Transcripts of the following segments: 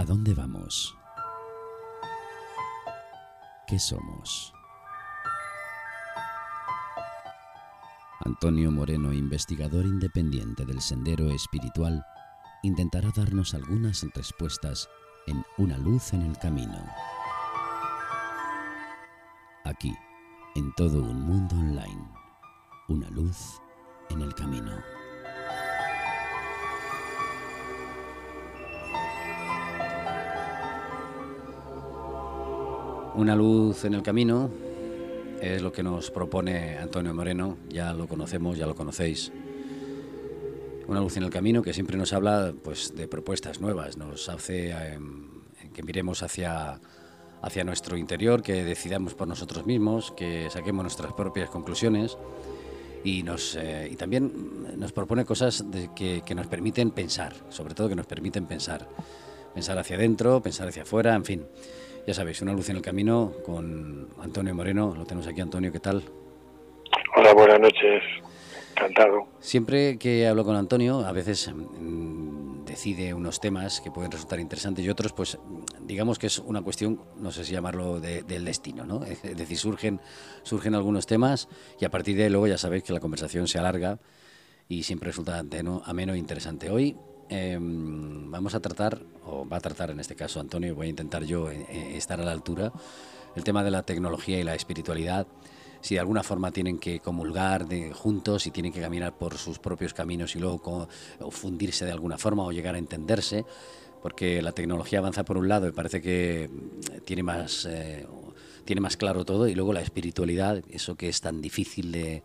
¿A dónde vamos? ¿Qué somos? Antonio Moreno, investigador independiente del Sendero Espiritual, intentará darnos algunas respuestas en Una luz en el camino. Aquí, en todo un mundo online, una luz en el camino. Una luz en el camino es lo que nos propone Antonio Moreno, ya lo conocemos, ya lo conocéis. Una luz en el camino que siempre nos habla pues, de propuestas nuevas, nos hace em, que miremos hacia, hacia nuestro interior, que decidamos por nosotros mismos, que saquemos nuestras propias conclusiones y, nos, eh, y también nos propone cosas que, que nos permiten pensar, sobre todo que nos permiten pensar. Pensar hacia adentro, pensar hacia afuera, en fin. Ya sabéis, una luz en el camino con Antonio Moreno. Lo tenemos aquí, Antonio, ¿qué tal? Hola, buenas noches. Encantado. Siempre que hablo con Antonio, a veces mm, decide unos temas que pueden resultar interesantes y otros, pues digamos que es una cuestión, no sé si llamarlo del destino, ¿no? Es decir, surgen, surgen algunos temas y a partir de ahí luego ya sabéis que la conversación se alarga y siempre resulta ameno e interesante. Hoy Em, vamos a tratar, o va a tratar en este caso Antonio, voy a intentar yo eh, eh, estar a la altura, el tema de la tecnología y la espiritualidad, si de alguna forma tienen que comulgar de, juntos, si tienen que caminar por sus propios caminos y luego fundirse de alguna forma o llegar a entenderse, porque la tecnología avanza por un lado y parece que mm, tiene más, eh, tiene más claro todo, y luego la espiritualidad, eso que es tan difícil de,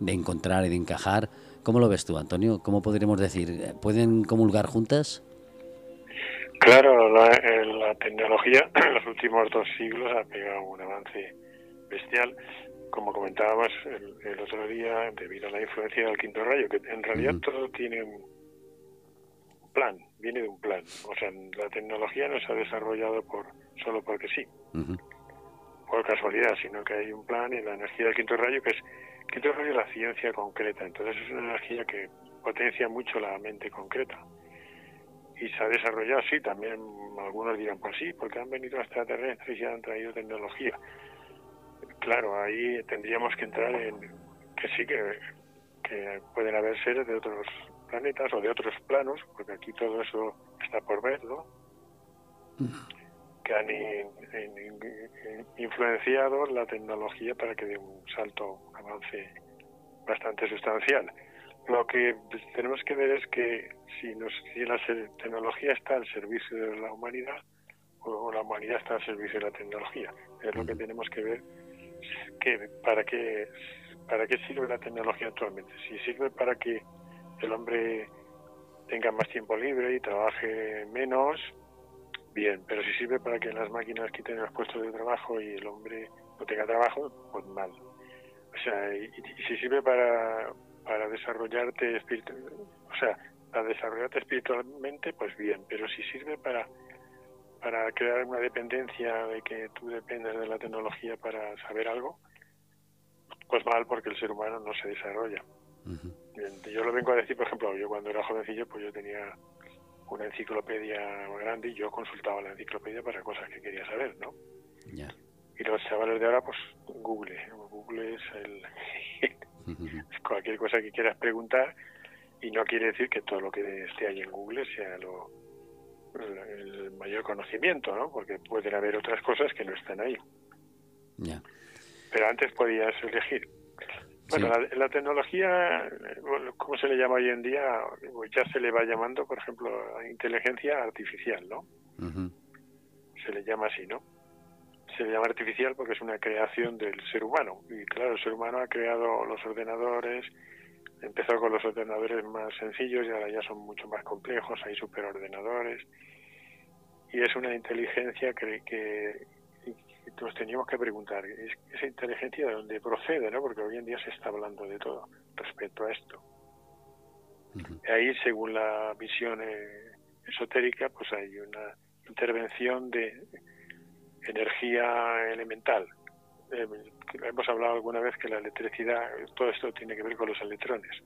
de encontrar y de encajar, ¿Cómo lo ves tú, Antonio? ¿Cómo podríamos decir? ¿Pueden comulgar juntas? Claro, la, tecnología en los últimos dos siglos ha pegado un avance bestial. Como comentábamos el, otro día, debido a la influencia del quinto rayo, que en realidad todo tiene un plan, viene de un plan. O sea, la tecnología no se ha desarrollado por solo porque sí, por casualidad, sino que hay un plan y la energía del quinto rayo que es Rayo es la ciencia concreta, entonces es una energía que potencia mucho la mente concreta. Y se ha desarrollado, sí, también algunos dirán, pues sí, porque han venido extraterrestres y han traído tecnología. Claro, ahí tendríamos que entrar en que sí, que, que pueden haber seres de otros planetas o de otros planos, porque aquí todo eso está por ver, ¿no? Que han influenciado la tecnología para que dé un salto, un avance bastante sustancial. Lo que tenemos que ver es que si, nos, si la tecnología está al servicio de la humanidad o la humanidad está al servicio de la tecnología, es lo que tenemos que ver que para qué para qué sirve la tecnología actualmente. Si sirve para que el hombre tenga más tiempo libre y trabaje menos, bien, pero si sirve para que las máquinas quiten los puestos de trabajo y el hombre no tenga trabajo, pues mal. O sea, y, si sirve para, para desarrollarte o sea, para desarrollarte espiritualmente, pues bien, pero si sirve para para crear una dependencia de que tú dependes de la tecnología para saber algo, pues mal porque el ser humano no se desarrolla. Yo lo vengo a decir, por ejemplo, yo cuando era jovencillo, pues yo tenía una enciclopedia grande y yo consultaba la enciclopedia para cosas que quería saber, ¿no? Y los chavales de ahora, pues Google. Google es el cualquier cosa que quieras preguntar y no quiere decir que todo lo que esté ahí en Google sea lo, el mayor conocimiento, ¿no? Porque pueden haber otras cosas que no están ahí. Pero antes podías elegir. Bueno, la, tecnología, ¿cómo se le llama hoy en día? Ya se le va llamando, por ejemplo, inteligencia artificial, ¿no? Se le llama así, ¿no? Se le llama artificial porque es una creación del ser humano. Y claro, el ser humano ha creado los ordenadores, empezó con los ordenadores más sencillos y ahora ya son mucho más complejos, hay superordenadores. Y es una inteligencia que, que nos teníamos que preguntar, ¿esa inteligencia de dónde procede? ¿no? Porque hoy en día se está hablando de todo respecto a esto. y Ahí, según la visión eh, esotérica, pues hay una intervención de energía elemental. Eh, hemos hablado alguna vez que la electricidad, todo esto tiene que ver con los electrones.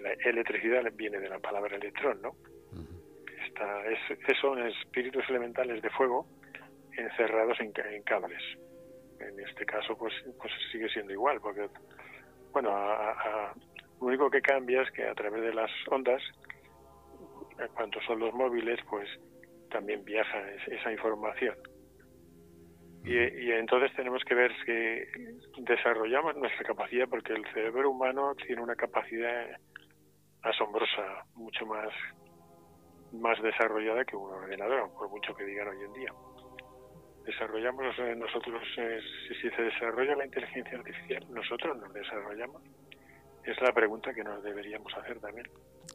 La electricidad viene de la palabra electrón, ¿no? está, es, son espíritus elementales de fuego encerrados en, cables. En este caso, pues, pues sigue siendo igual, porque, bueno, lo único que cambia es que a través de las ondas, cuanto son los móviles, pues también viaja esa información. Y, y, entonces tenemos que ver que desarrollamos nuestra capacidad, porque el cerebro humano tiene una capacidad asombrosa, mucho más, más desarrollada que un ordenador, por mucho que digan hoy en día. Desarrollamos eh, nosotros, eh, si se desarrolla la inteligencia artificial, nosotros nos desarrollamos. Es la pregunta que nos deberíamos hacer también.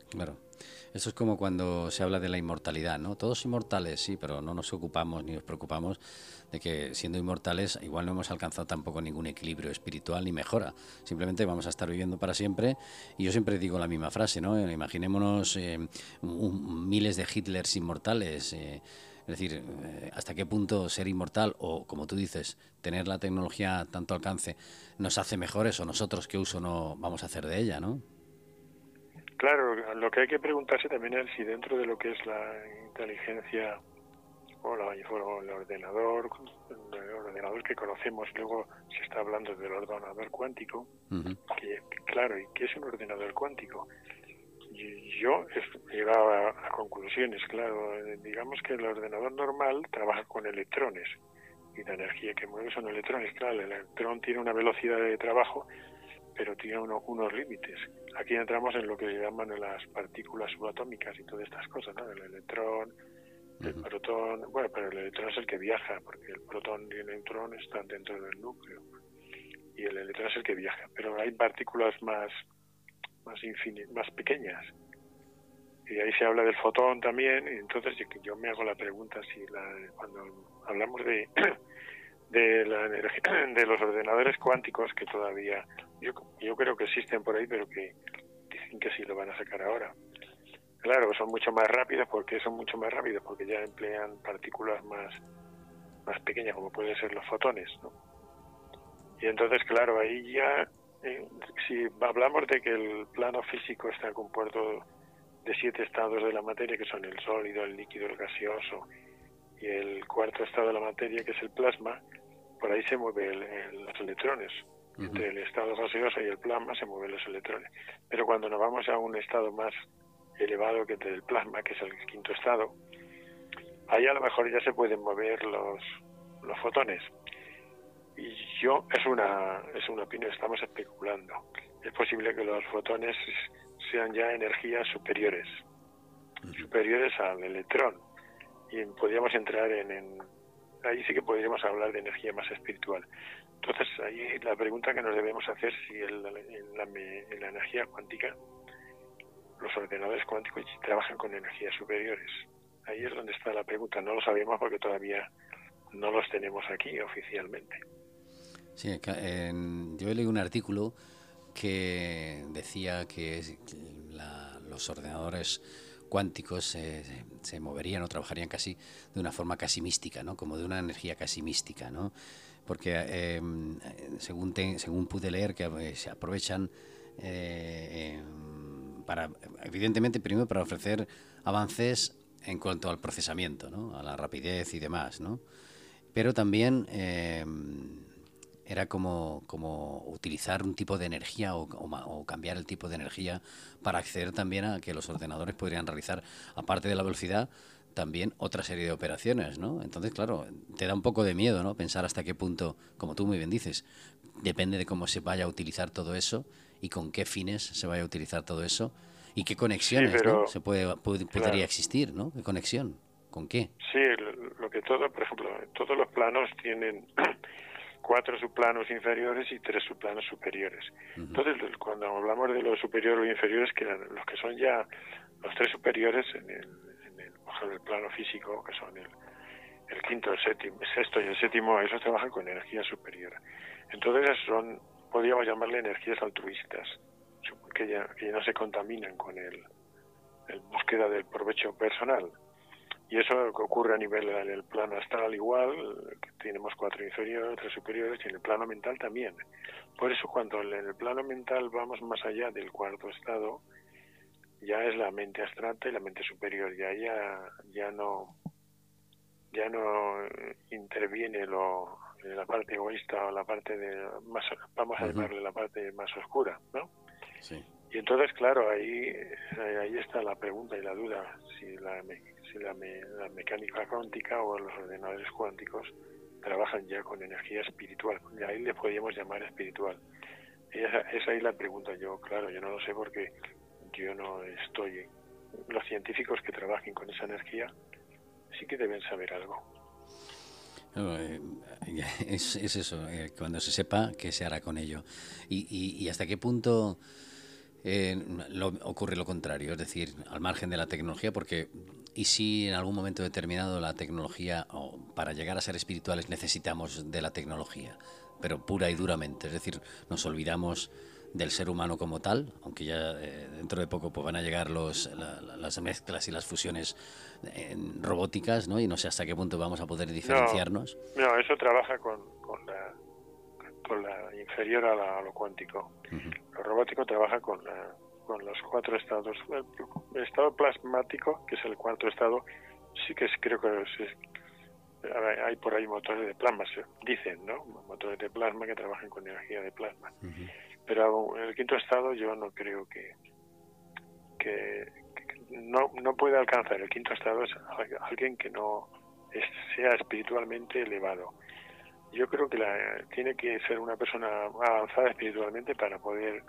Claro. Eso es como cuando se habla de la inmortalidad, ¿no? Todos inmortales, sí, pero no nos ocupamos ni nos preocupamos de que siendo inmortales igual no hemos alcanzado tampoco ningún equilibrio espiritual ni mejora. Simplemente vamos a estar viviendo para siempre. Y yo siempre digo la misma frase, ¿no? Imaginémonos eh, miles de Hitlers inmortales. Eh, es decir, eh, hasta qué punto ser inmortal o, como tú dices, tener la tecnología a tanto alcance nos hace mejores o nosotros qué uso no vamos a hacer de ella, ¿no? Claro, lo que hay que preguntarse también es si dentro de lo que es la inteligencia o, el ordenador, el ordenador que conocemos, luego se está hablando del ordenador cuántico, que, claro, ¿y qué es un ordenador cuántico? Y yo he llegado a, conclusiones, claro, digamos que el ordenador normal trabaja con electrones y la energía que mueve son electrones, claro, el electrón tiene una velocidad de trabajo pero tiene unos límites. Aquí entramos en lo que llaman las partículas subatómicas y todas estas cosas, ¿no? El electrón, el protón, bueno, pero el electrón es el que viaja, porque el protón y el neutrón están dentro del núcleo. Y el electrón es el que viaja, pero hay partículas más más más pequeñas. Y ahí se habla del fotón también, y entonces yo me hago la pregunta si la, cuando hablamos de de la de los ordenadores cuánticos que todavía yo, yo creo que existen por ahí, pero que dicen que sí lo van a sacar ahora. Claro, son mucho más rápidos porque son mucho más rápidos porque ya emplean partículas más más pequeñas como pueden ser los fotones, ¿no? Y entonces, claro, ahí ya si hablamos de que el plano físico está compuesto de siete estados de la materia que son el sólido, el líquido, el gaseoso y el cuarto estado de la materia que es el plasma, por ahí se mueven los electrones entre el estado gaseoso y el plasma se mueven los electrones. Pero cuando nos vamos a un estado más elevado que el plasma, que es el quinto estado, ahí a lo mejor ya se pueden mover los, los fotones. Y yo, es una, es una opinión, estamos especulando. Es posible que los fotones sean ya energías superiores, superiores al electrón. Y podríamos entrar en, en ahí sí que podríamos hablar de energía más espiritual. Entonces, ahí la pregunta que nos debemos hacer si en la, energía cuántica, los ordenadores cuánticos trabajan con energías superiores. Ahí es donde está la pregunta. No lo sabemos porque todavía no los tenemos aquí oficialmente. Sí, yo he leído un artículo que decía que los ordenadores cuánticos se moverían o trabajarían casi de una forma casi mística, ¿no? Como de una energía casi mística, ¿no? Porque em, según, según pude leer que eh, se aprovechan eh, em, para, evidentemente, primero para ofrecer avances en cuanto al procesamiento, ¿no? A la rapidez y demás, ¿no? Pero también em, era como, como utilizar un tipo de energía o, cambiar el tipo de energía para acceder también a que los ordenadores podrían realizar, aparte de la velocidad, también otra serie de operaciones, ¿no? Entonces, claro, te da un poco de miedo, ¿no? Pensar hasta qué punto, como tú muy bien dices, depende de cómo se vaya a utilizar todo eso y con qué fines se vaya a utilizar todo eso y qué conexiones se puede, podría existir, ¿no? ¿Qué conexión? ¿Con qué? Sí, lo que todo, por ejemplo, todos los planos tienen cuatro subplanos inferiores y tres subplanos superiores. Entonces, cuando hablamos de los superiores o inferiores, que eran los que son ya los tres superiores en el, en el, plano físico, que son el, el quinto, el séptimo, el sexto y el séptimo, esos trabajan con energía superior. Entonces, son, podríamos llamarle energías altruistas, que ya, que no se contaminan con el, el búsqueda del provecho personal y eso ocurre a nivel del plano astral igual, que tenemos cuatro inferiores, tres superiores, y en el plano mental también. Por eso cuando en el plano mental vamos más allá del cuarto estado, ya es la mente abstracta y la mente superior, ya ya, ya no ya no interviene lo, la parte egoísta o la parte de más vamos a llamarle la parte más oscura, ¿no? Sí. Y entonces, claro, ahí ahí está la pregunta y la duda si la si la, la mecánica cuántica o los ordenadores cuánticos trabajan ya con energía espiritual. Y ahí le podríamos llamar espiritual. Esa, es ahí la pregunta. Yo, claro, yo no lo sé porque yo no estoy. Los científicos que trabajen con esa energía sí que deben saber algo. Eh, es, es, eso, eh, cuando se sepa qué se hará con ello. Y, y, hasta qué punto eh, lo, ocurre lo contrario, es decir, al margen de la tecnología, porque y si en algún momento determinado la tecnología, o para llegar a ser espirituales necesitamos de la tecnología, pero pura y duramente, es decir, nos olvidamos del ser humano como tal, aunque ya eh, dentro de poco pues, van a llegar los, las mezclas y las fusiones en robóticas, ¿no? Y no sé hasta qué punto vamos a poder diferenciarnos. No, eso trabaja con, con, la, con la inferior a, lo cuántico. Lo robótico trabaja con, la, con los cuatro estados. El, estado plasmático, que es el cuarto estado, sí que es, creo que hay por ahí motores de plasma, dicen, ¿no? Motores de plasma que trabajan con energía de plasma. Pero el quinto estado yo no creo que, que, no, no puede alcanzar. El quinto estado es alguien que no sea espiritualmente elevado. Yo creo que la, tiene que ser una persona avanzada espiritualmente para poder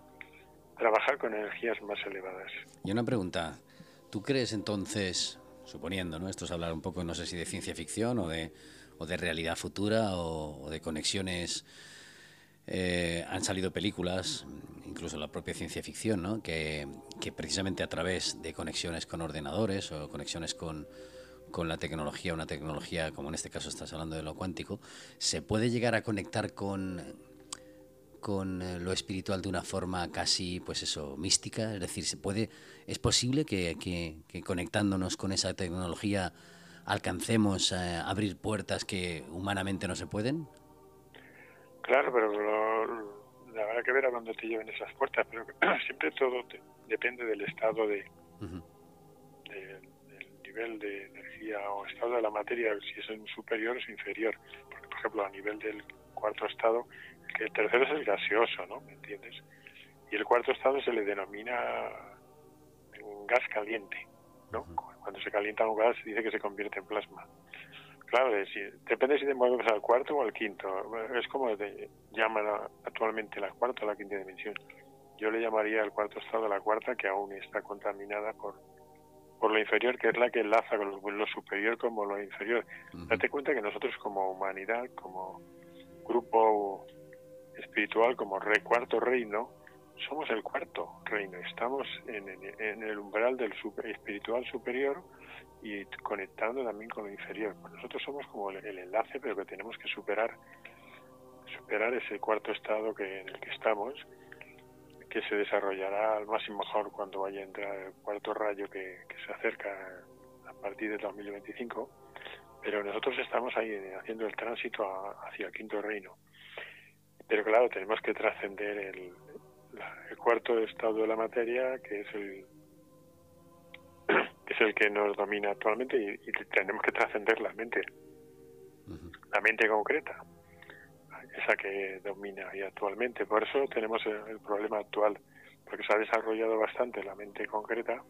trabajar con energías más elevadas. Y una pregunta, ¿tú crees entonces, suponiendo, ¿no? Esto es hablar un poco, no sé si de ciencia ficción o de, o de realidad futura o de conexiones eh, han salido películas, incluso la propia ciencia ficción, ¿no? que, precisamente a través de conexiones con ordenadores o conexiones con, con la tecnología, una tecnología como en este caso estás hablando de lo cuántico, se puede llegar a conectar con, con eh, lo espiritual de una forma casi, pues eso, mística, es decir, se puede, es posible que, que, conectándonos con esa tecnología alcancemos a abrir puertas que humanamente no se pueden. Claro, pero la verdad que ver a dónde te lleven esas puertas, pero siempre todo depende del estado de, nivel de energía o estado de la materia, si es superior o inferior. Porque, por ejemplo, a nivel del cuarto estado, que el tercero es el gaseoso, ¿no? ¿Me entiendes? Y el cuarto estado se le denomina un gas caliente, ¿no? Cuando se calienta un gas dice que se convierte en plasma. Claro, depende si te mueves al cuarto o al quinto. Es como te llaman actualmente la cuarta o la quinta dimensión. Yo le llamaría al cuarto estado la cuarta, que aún está contaminada por, por lo inferior, que es la que enlaza con lo, superior como lo inferior. Date cuenta que nosotros como humanidad, como grupo espiritual, como rey, cuarto reino, somos el cuarto reino. Estamos en, en el umbral del super, espiritual superior y conectando también con lo inferior. Pues nosotros somos como el, enlace, pero que tenemos que superar superar ese cuarto estado que en el que estamos, que se desarrollará al máximo mejor cuando vaya a entrar el cuarto rayo que, se acerca a partir del 2025. Pero nosotros estamos ahí haciendo el tránsito hacia el quinto reino. Pero claro, tenemos que trascender el, el cuarto estado de la materia, que es el es el que nos domina actualmente y, tenemos que trascender la mente, la mente concreta, esa que domina y actualmente. Por eso tenemos el, problema actual, porque se ha desarrollado bastante la mente concreta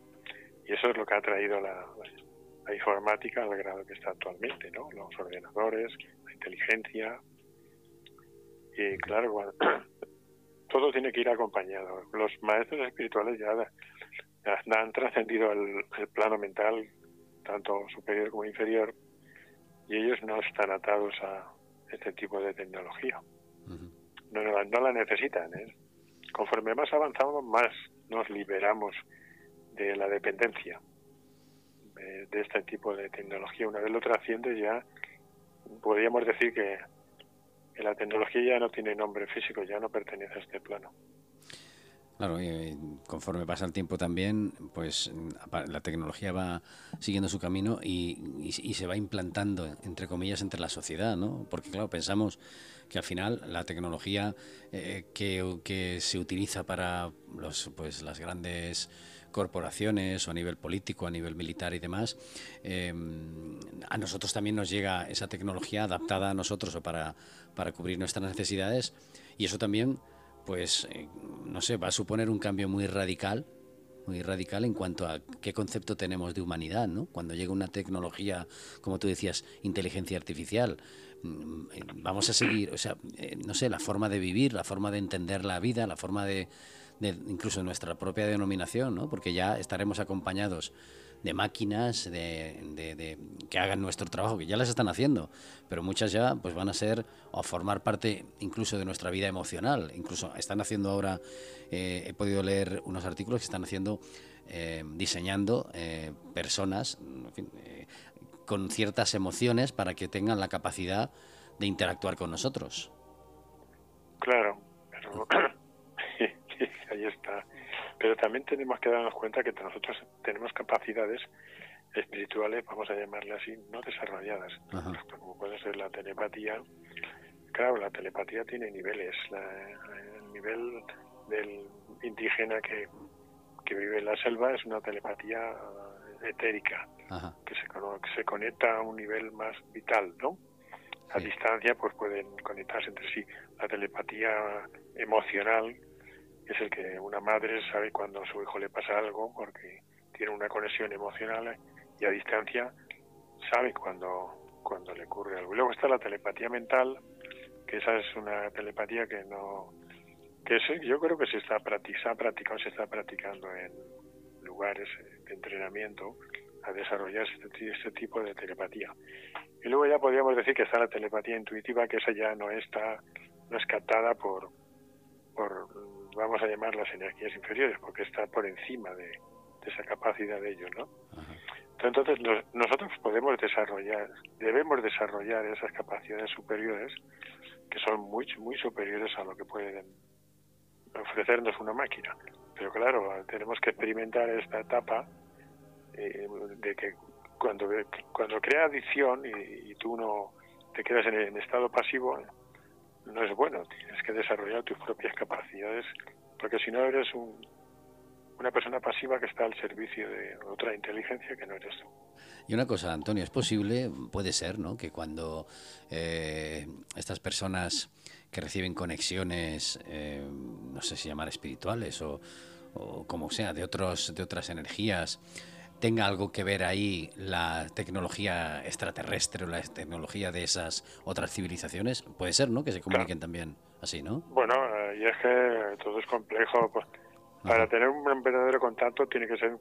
y eso es lo que ha traído la, informática al grado que está actualmente, ¿no? Los ordenadores, la inteligencia. Y claro, todo tiene que ir acompañado. Los maestros espirituales ya han trascendido el, plano mental, tanto superior como inferior, y ellos no están atados a este tipo de tecnología. no, no, la necesitan. ¿eh? Conforme más avanzamos, más nos liberamos de la dependencia de, este tipo de tecnología. Una vez lo trasciende ya podríamos decir que la tecnología ya no tiene nombre físico, ya no pertenece a este plano. Claro, conforme pasa el tiempo también, pues la tecnología va siguiendo su camino y, se va implantando, entre comillas, entre la sociedad, ¿no? Porque, claro, pensamos que al final la tecnología eh, que, se utiliza para los, pues, las grandes corporaciones o a nivel político, a nivel militar y demás, eh, a nosotros también nos llega esa tecnología adaptada a nosotros o para cubrir nuestras necesidades y eso también, pues, eh, no sé, va a suponer un cambio muy radical muy radical en cuanto a qué concepto tenemos de humanidad, ¿no? Cuando llega una tecnología, como tú decías, inteligencia artificial, mm, vamos a seguir, o sea, no sé, la forma de vivir, la forma de entender la vida, la forma de, de, incluso nuestra propia denominación, ¿no? porque ya estaremos acompañados de máquinas de, de, que hagan nuestro trabajo, que ya las están haciendo, pero muchas ya pues van a ser o formar parte incluso de nuestra vida emocional. Incluso están haciendo ahora, eh, he podido leer unos artículos que están haciendo, eh, diseñando eh, personas con ciertas emociones para que tengan la capacidad de interactuar con nosotros. Claro, pero ahí está. Pero también tenemos que darnos cuenta que nosotros tenemos capacidades espirituales, vamos a llamarle así, no desarrolladas, como puede ser la telepatía. Claro, la telepatía tiene niveles. el nivel del indígena que, que vive en la selva es una telepatía etérica, que se, que se conecta a un nivel más vital, ¿no? A distancia, pues pueden conectarse entre sí. La telepatía emocional, es el que una madre sabe cuando a su hijo le pasa algo porque tiene una conexión emocional y a distancia sabe cuando, cuando le ocurre algo. Y luego está la telepatía mental, que esa es una telepatía que no que yo creo que se está practicado, se está practicando en lugares de entrenamiento a desarrollar este, este, tipo de telepatía. Y luego ya podríamos decir que está la telepatía intuitiva, que esa ya no está no es captada por por vamos a llamar las energías inferiores, porque está por encima de, esa capacidad de ellos, ¿no? Entonces nosotros podemos desarrollar, debemos desarrollar esas capacidades superiores que son muy, muy superiores a lo que pueden ofrecernos una máquina. Pero claro, tenemos que experimentar esta etapa eh, de que cuando, cuando crea adicción y, tú no te quedas en, en estado pasivo, no es bueno. Tienes que desarrollar tus propias capacidades, porque si no eres una persona pasiva que está al servicio de otra inteligencia que no eres tú. Y una cosa, Antonio, es posible, puede ser, ¿no? Que cuando eh, estas personas que reciben conexiones, eh, no sé si llamar espirituales o, o como sea, de otros, de otras energías, tenga algo que ver ahí la tecnología extraterrestre o la tecnología de esas otras civilizaciones? Puede ser, ¿no? Que se comuniquen también así, ¿no? Bueno, y es que todo es complejo. Pues, para tener un verdadero contacto tiene que ser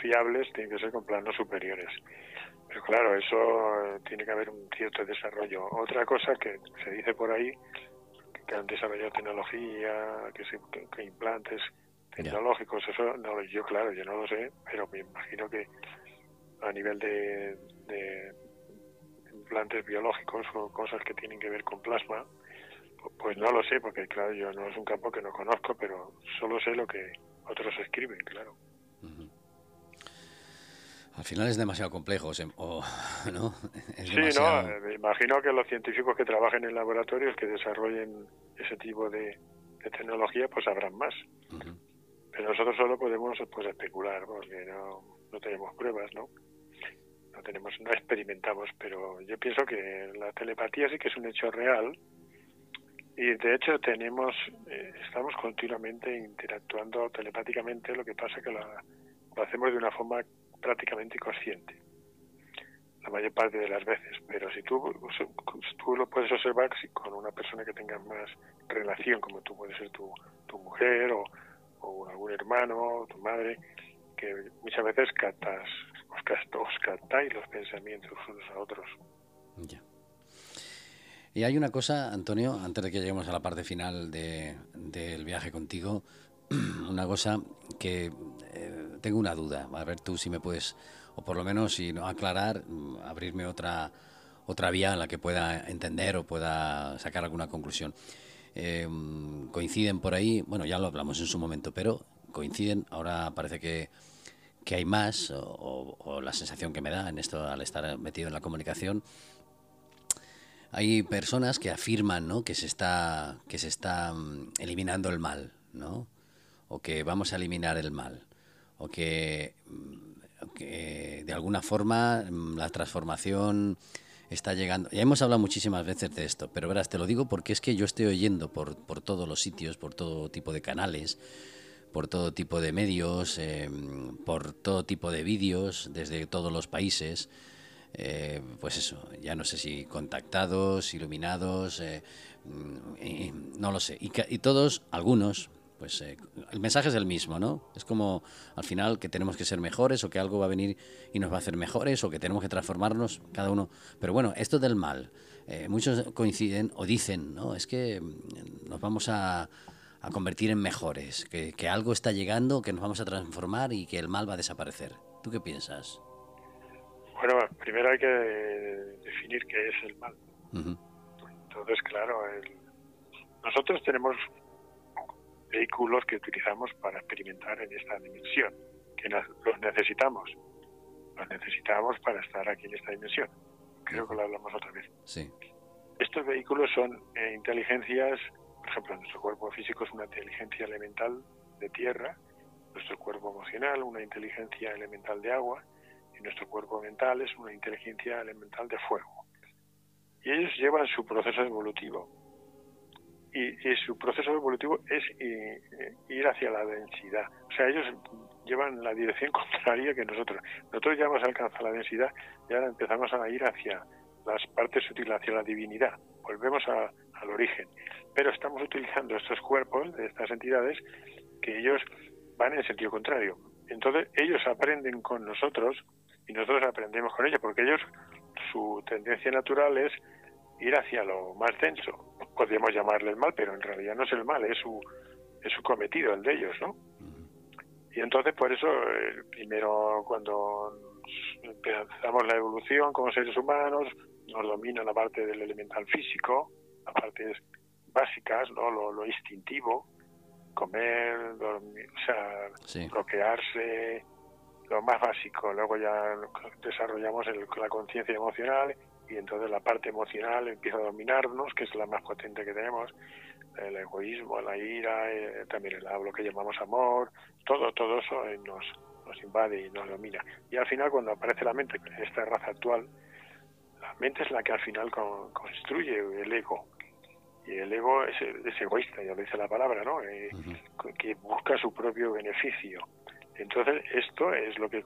fiables, tiene que ser con planos superiores. Pero claro, eso tiene que haber un cierto desarrollo. Otra cosa que se dice por ahí, que han desarrollado tecnología, que, se, que implantes tecnológicos, eso no, yo claro, yo no lo sé, pero me imagino que a nivel de, implantes biológicos o cosas que tienen que ver con plasma, pues no lo sé, porque claro, yo no es un campo que no conozco, pero solo sé lo que otros escriben, claro. Al final es demasiado complejo, o, ¿no? sí, no, me imagino que los científicos que trabajen en laboratorios que desarrollen ese tipo de, tecnología, pues sabrán más. Pero nosotros solo podemos pues especular porque no, no tenemos pruebas, ¿no? No tenemos, no experimentamos, pero yo pienso que la telepatía sí que es un hecho real. Y de hecho tenemos, eh, estamos continuamente interactuando telepáticamente, lo que pasa que lo hacemos de una forma prácticamente inconsciente la mayor parte de las veces, pero si tú, tú lo puedes observar si con una persona que tenga más relación, como tú puedes ser tu, tu mujer o, algún hermano, tu madre, que muchas veces captas, os, captáis los pensamientos unos a otros. Ya. Y hay una cosa, Antonio, antes de que lleguemos a la parte final de, del viaje contigo, una cosa que eh, tengo una duda. A ver tú si me puedes, o por lo menos si no aclarar, mm, abrirme otra otra vía en la que pueda entender o pueda sacar alguna conclusión. Em, coinciden por ahí, bueno, ya lo hablamos en su momento, pero coinciden, ahora parece que, que hay más, o, la sensación que me da en esto al estar metido en la comunicación, hay personas que afirman ¿no? que se está que se está mm, eliminando el mal, ¿no? O que vamos a eliminar el mal. o que, mm, que de alguna forma mm, la transformación está llegando. Ya hemos hablado muchísimas veces de esto, pero verás, te lo digo porque es que yo estoy oyendo por, por todos los sitios, por todo tipo de canales, por todo tipo de medios, em, por todo tipo de vídeos desde todos los países. Eh, pues eso, ya no sé si contactados, iluminados, eh, mm, no lo sé. Y, todos, algunos, pues eh, el mensaje es el mismo, ¿no? Es como al final que tenemos que ser mejores o que algo va a venir y nos va a hacer mejores o que tenemos que transformarnos cada uno. Pero bueno, esto del mal, eh, muchos coinciden o dicen, ¿no? Es que mm, nos vamos a, a convertir en mejores, que, que, algo está llegando, que nos vamos a transformar y que el mal va a desaparecer. ¿Tú qué piensas? Bueno, primero hay que definir qué es el mal. Entonces, claro, el, nosotros tenemos vehículos que utilizamos para experimentar en esta dimensión, que los necesitamos. Los necesitamos para estar aquí en esta dimensión. Creo que lo hablamos otra vez. Sí. Estos vehículos son eh, inteligencias, por ejemplo, nuestro cuerpo físico es una inteligencia elemental de tierra, nuestro cuerpo emocional una inteligencia elemental de agua y nuestro cuerpo mental es una inteligencia elemental de fuego. Y ellos llevan su proceso evolutivo y, su proceso evolutivo es ir hacia la densidad. O sea, ellos llevan la dirección contraria que nosotros. Nosotros ya hemos alcanzado la densidad y ahora empezamos a ir hacia las partes sutiles, hacia la divinidad. Volvemos al origen. Pero estamos utilizando estos cuerpos de estas entidades que ellos van en sentido contrario. Entonces ellos aprenden con nosotros y nosotros aprendemos con ellos, porque ellos, su tendencia natural es ir hacia lo más denso, podríamos llamarle el mal, pero en realidad no es el mal, es su, es su cometido, el de ellos, ¿no? Y entonces por eso, eh, primero cuando empezamos la evolución como seres humanos, nos domina la parte del elemental físico, las partes básicas, ¿no? Lo, instintivo, comer, dormir, o sea, bloquearse, lo más básico. Luego ya desarrollamos la conciencia emocional y entonces la parte emocional empieza a dominarnos, que es la más potente que tenemos, el egoísmo, la ira, eh, también el, lo que llamamos amor, todo, todo eso eh, nos, nos invade y nos domina. Y al final cuando aparece la mente, esta raza actual, mente es la que al final construye el ego. Y el ego es, es, egoísta, ya lo dice la palabra, ¿no? Eh, que busca su propio beneficio. Entonces, esto es lo que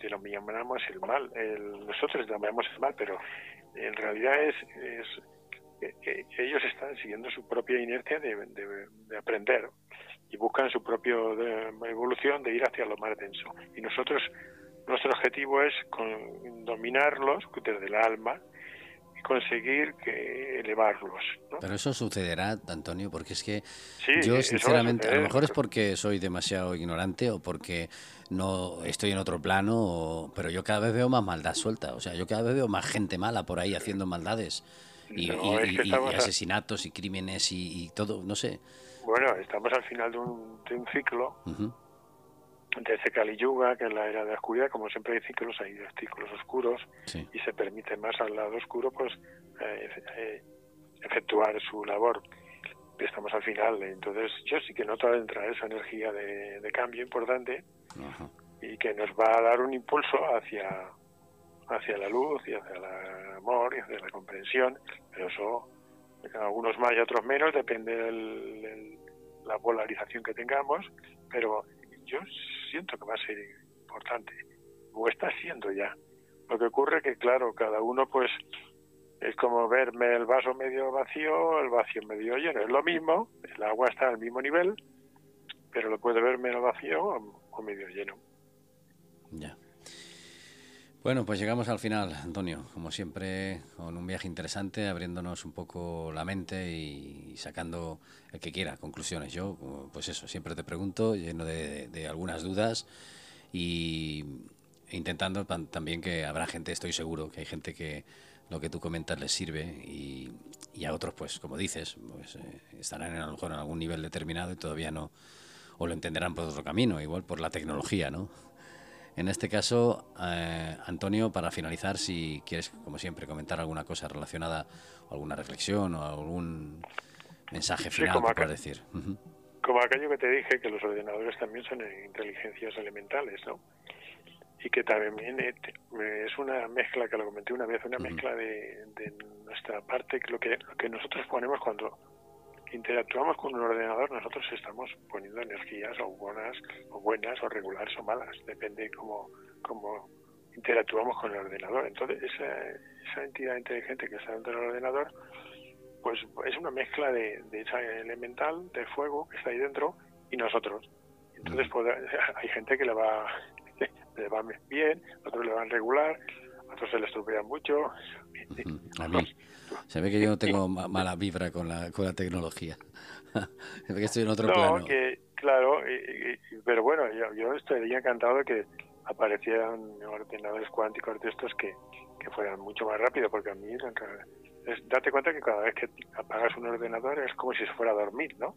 denominamos el mal. El, nosotros llamamos el mal, pero en realidad es, es ellos están siguiendo su propia inercia de, de, aprender y buscan su propia evolución de ir hacia lo más denso. Y nosotros, nuestro objetivo es con, dominarlos desde el alma conseguir que elevarlos. Pero eso sucederá, Antonio, porque es que yo sinceramente, a, lo mejor es porque soy demasiado ignorante o porque no estoy en otro plano, pero yo cada vez veo más maldad suelta, o sea, yo cada vez veo más gente mala por ahí haciendo maldades y, asesinatos y crímenes y, todo, no sé. Bueno, estamos al final de un, de un ciclo desde Kali Yuga, que es la era de la oscuridad, como siempre hay ciclos, hay ciclos oscuros y se permite más al lado oscuro pues eh, eh, efectuar su labor. Estamos al final, entonces yo sí que noto entrar esa energía de, cambio importante y que nos va a dar un impulso hacia hacia la luz y hacia el amor y hacia la comprensión, pero eso algunos más y otros menos, depende de la polarización que tengamos, pero yo siento que va a ser importante, o está siendo ya. Lo que ocurre que, claro, cada uno pues es como verme el vaso medio vacío, el vacío medio lleno. Es lo mismo, el agua está al mismo nivel, pero lo puede ver medio vacío o, medio lleno. Ya. Bueno, pues llegamos al final, Antonio, como siempre, con un viaje interesante, abriéndonos un poco la mente y sacando el que quiera conclusiones. Yo, pues eso, siempre te pregunto, lleno de, algunas dudas y intentando también que habrá gente, estoy seguro, que hay gente que lo que tú comentas les sirve y, a otros, pues como dices, pues eh, estarán en, a lo mejor en algún nivel determinado y todavía no, o lo entenderán por otro camino, igual por la tecnología, ¿no? En este caso, eh, Antonio, para finalizar, si quieres, como siempre, comentar alguna cosa relacionada, alguna reflexión o algún mensaje final, sí, como decir. como aquello que te dije, que los ordenadores también son inteligencias elementales, ¿no? Y que también eh, es una mezcla, que lo comenté una vez, una mezcla de, nuestra parte, que lo que, lo que nosotros ponemos cuando interactuamos con un ordenador, nosotros estamos poniendo energías o buenas o buenas o regulares o malas, depende cómo, cómo interactuamos con el ordenador. Entonces, esa, esa entidad inteligente que está dentro del ordenador, pues es una mezcla de, de esa elemental, de fuego que está ahí dentro, y nosotros. Entonces, pues, hay gente que le va, le va bien, otros le van regular, otros se le estropean mucho. A mí. Se ve que yo no tengo mala vibra con la, con la tecnología. Se ve que estoy en otro plano. Que, claro, pero bueno, yo, yo estaría encantado de que aparecieran ordenadores cuánticos de estos que, que fueran mucho más rápido, porque a mí es, date cuenta que cada vez que apagas un ordenador es como si se fuera a dormir, ¿no?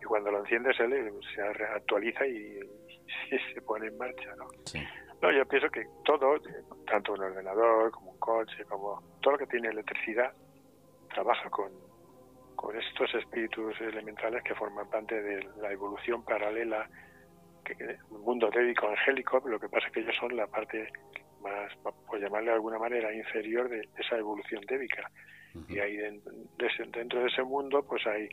Y cuando lo enciendes él se actualiza y, se pone en marcha, ¿no? No, yo pienso que todo, tanto un ordenador como un coche, como todo lo que tiene electricidad, trabaja con, con estos espíritus elementales que forman parte de la evolución paralela un mundo débico angélico, lo que pasa es que ellos son la parte más, por llamarle de alguna manera, inferior de esa evolución débica. Y ahí dentro de ese mundo, pues hay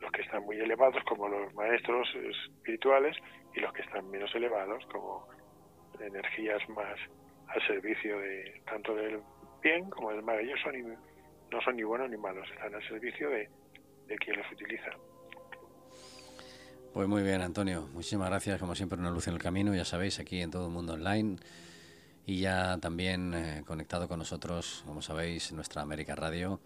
los que están muy elevados, como los maestros espirituales, y los que están menos elevados, como energías más al servicio de tanto del bien como del mal. Ellos son no son ni buenos ni malos, están al servicio de, de quien los utiliza. Pues muy bien, Antonio. Muchísimas gracias, como siempre, una luz en el camino, ya sabéis, aquí en todo el mundo online. Y ya también eh, conectado con nosotros, como sabéis, en nuestra América Radio.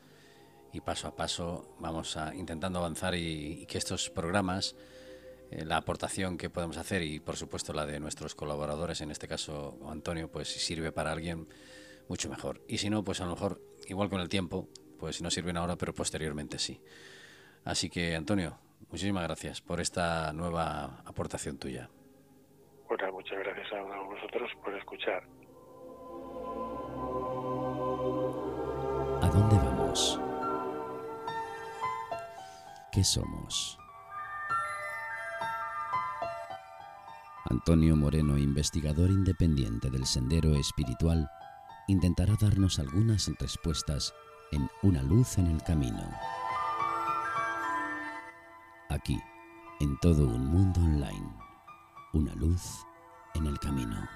Y paso a paso vamos a intentando avanzar y, que estos programas, la aportación que podemos hacer y por supuesto la de nuestros colaboradores, en este caso Antonio, pues si sirve para alguien, mucho mejor. Y si no, pues a lo mejor, igual con el tiempo, pues si no sirven ahora, pero posteriormente sí. Así que, Antonio, Muchísimas gracias por esta nueva aportación tuya. Bueno, muchas gracias a vosotros por escuchar. ¿A dónde vamos? ¿Qué somos? Antonio Moreno, investigador independiente del Sendero Espiritual, intentará darnos algunas respuestas en Una luz en el camino aquí, en todo un mundo online, una luz en el camino.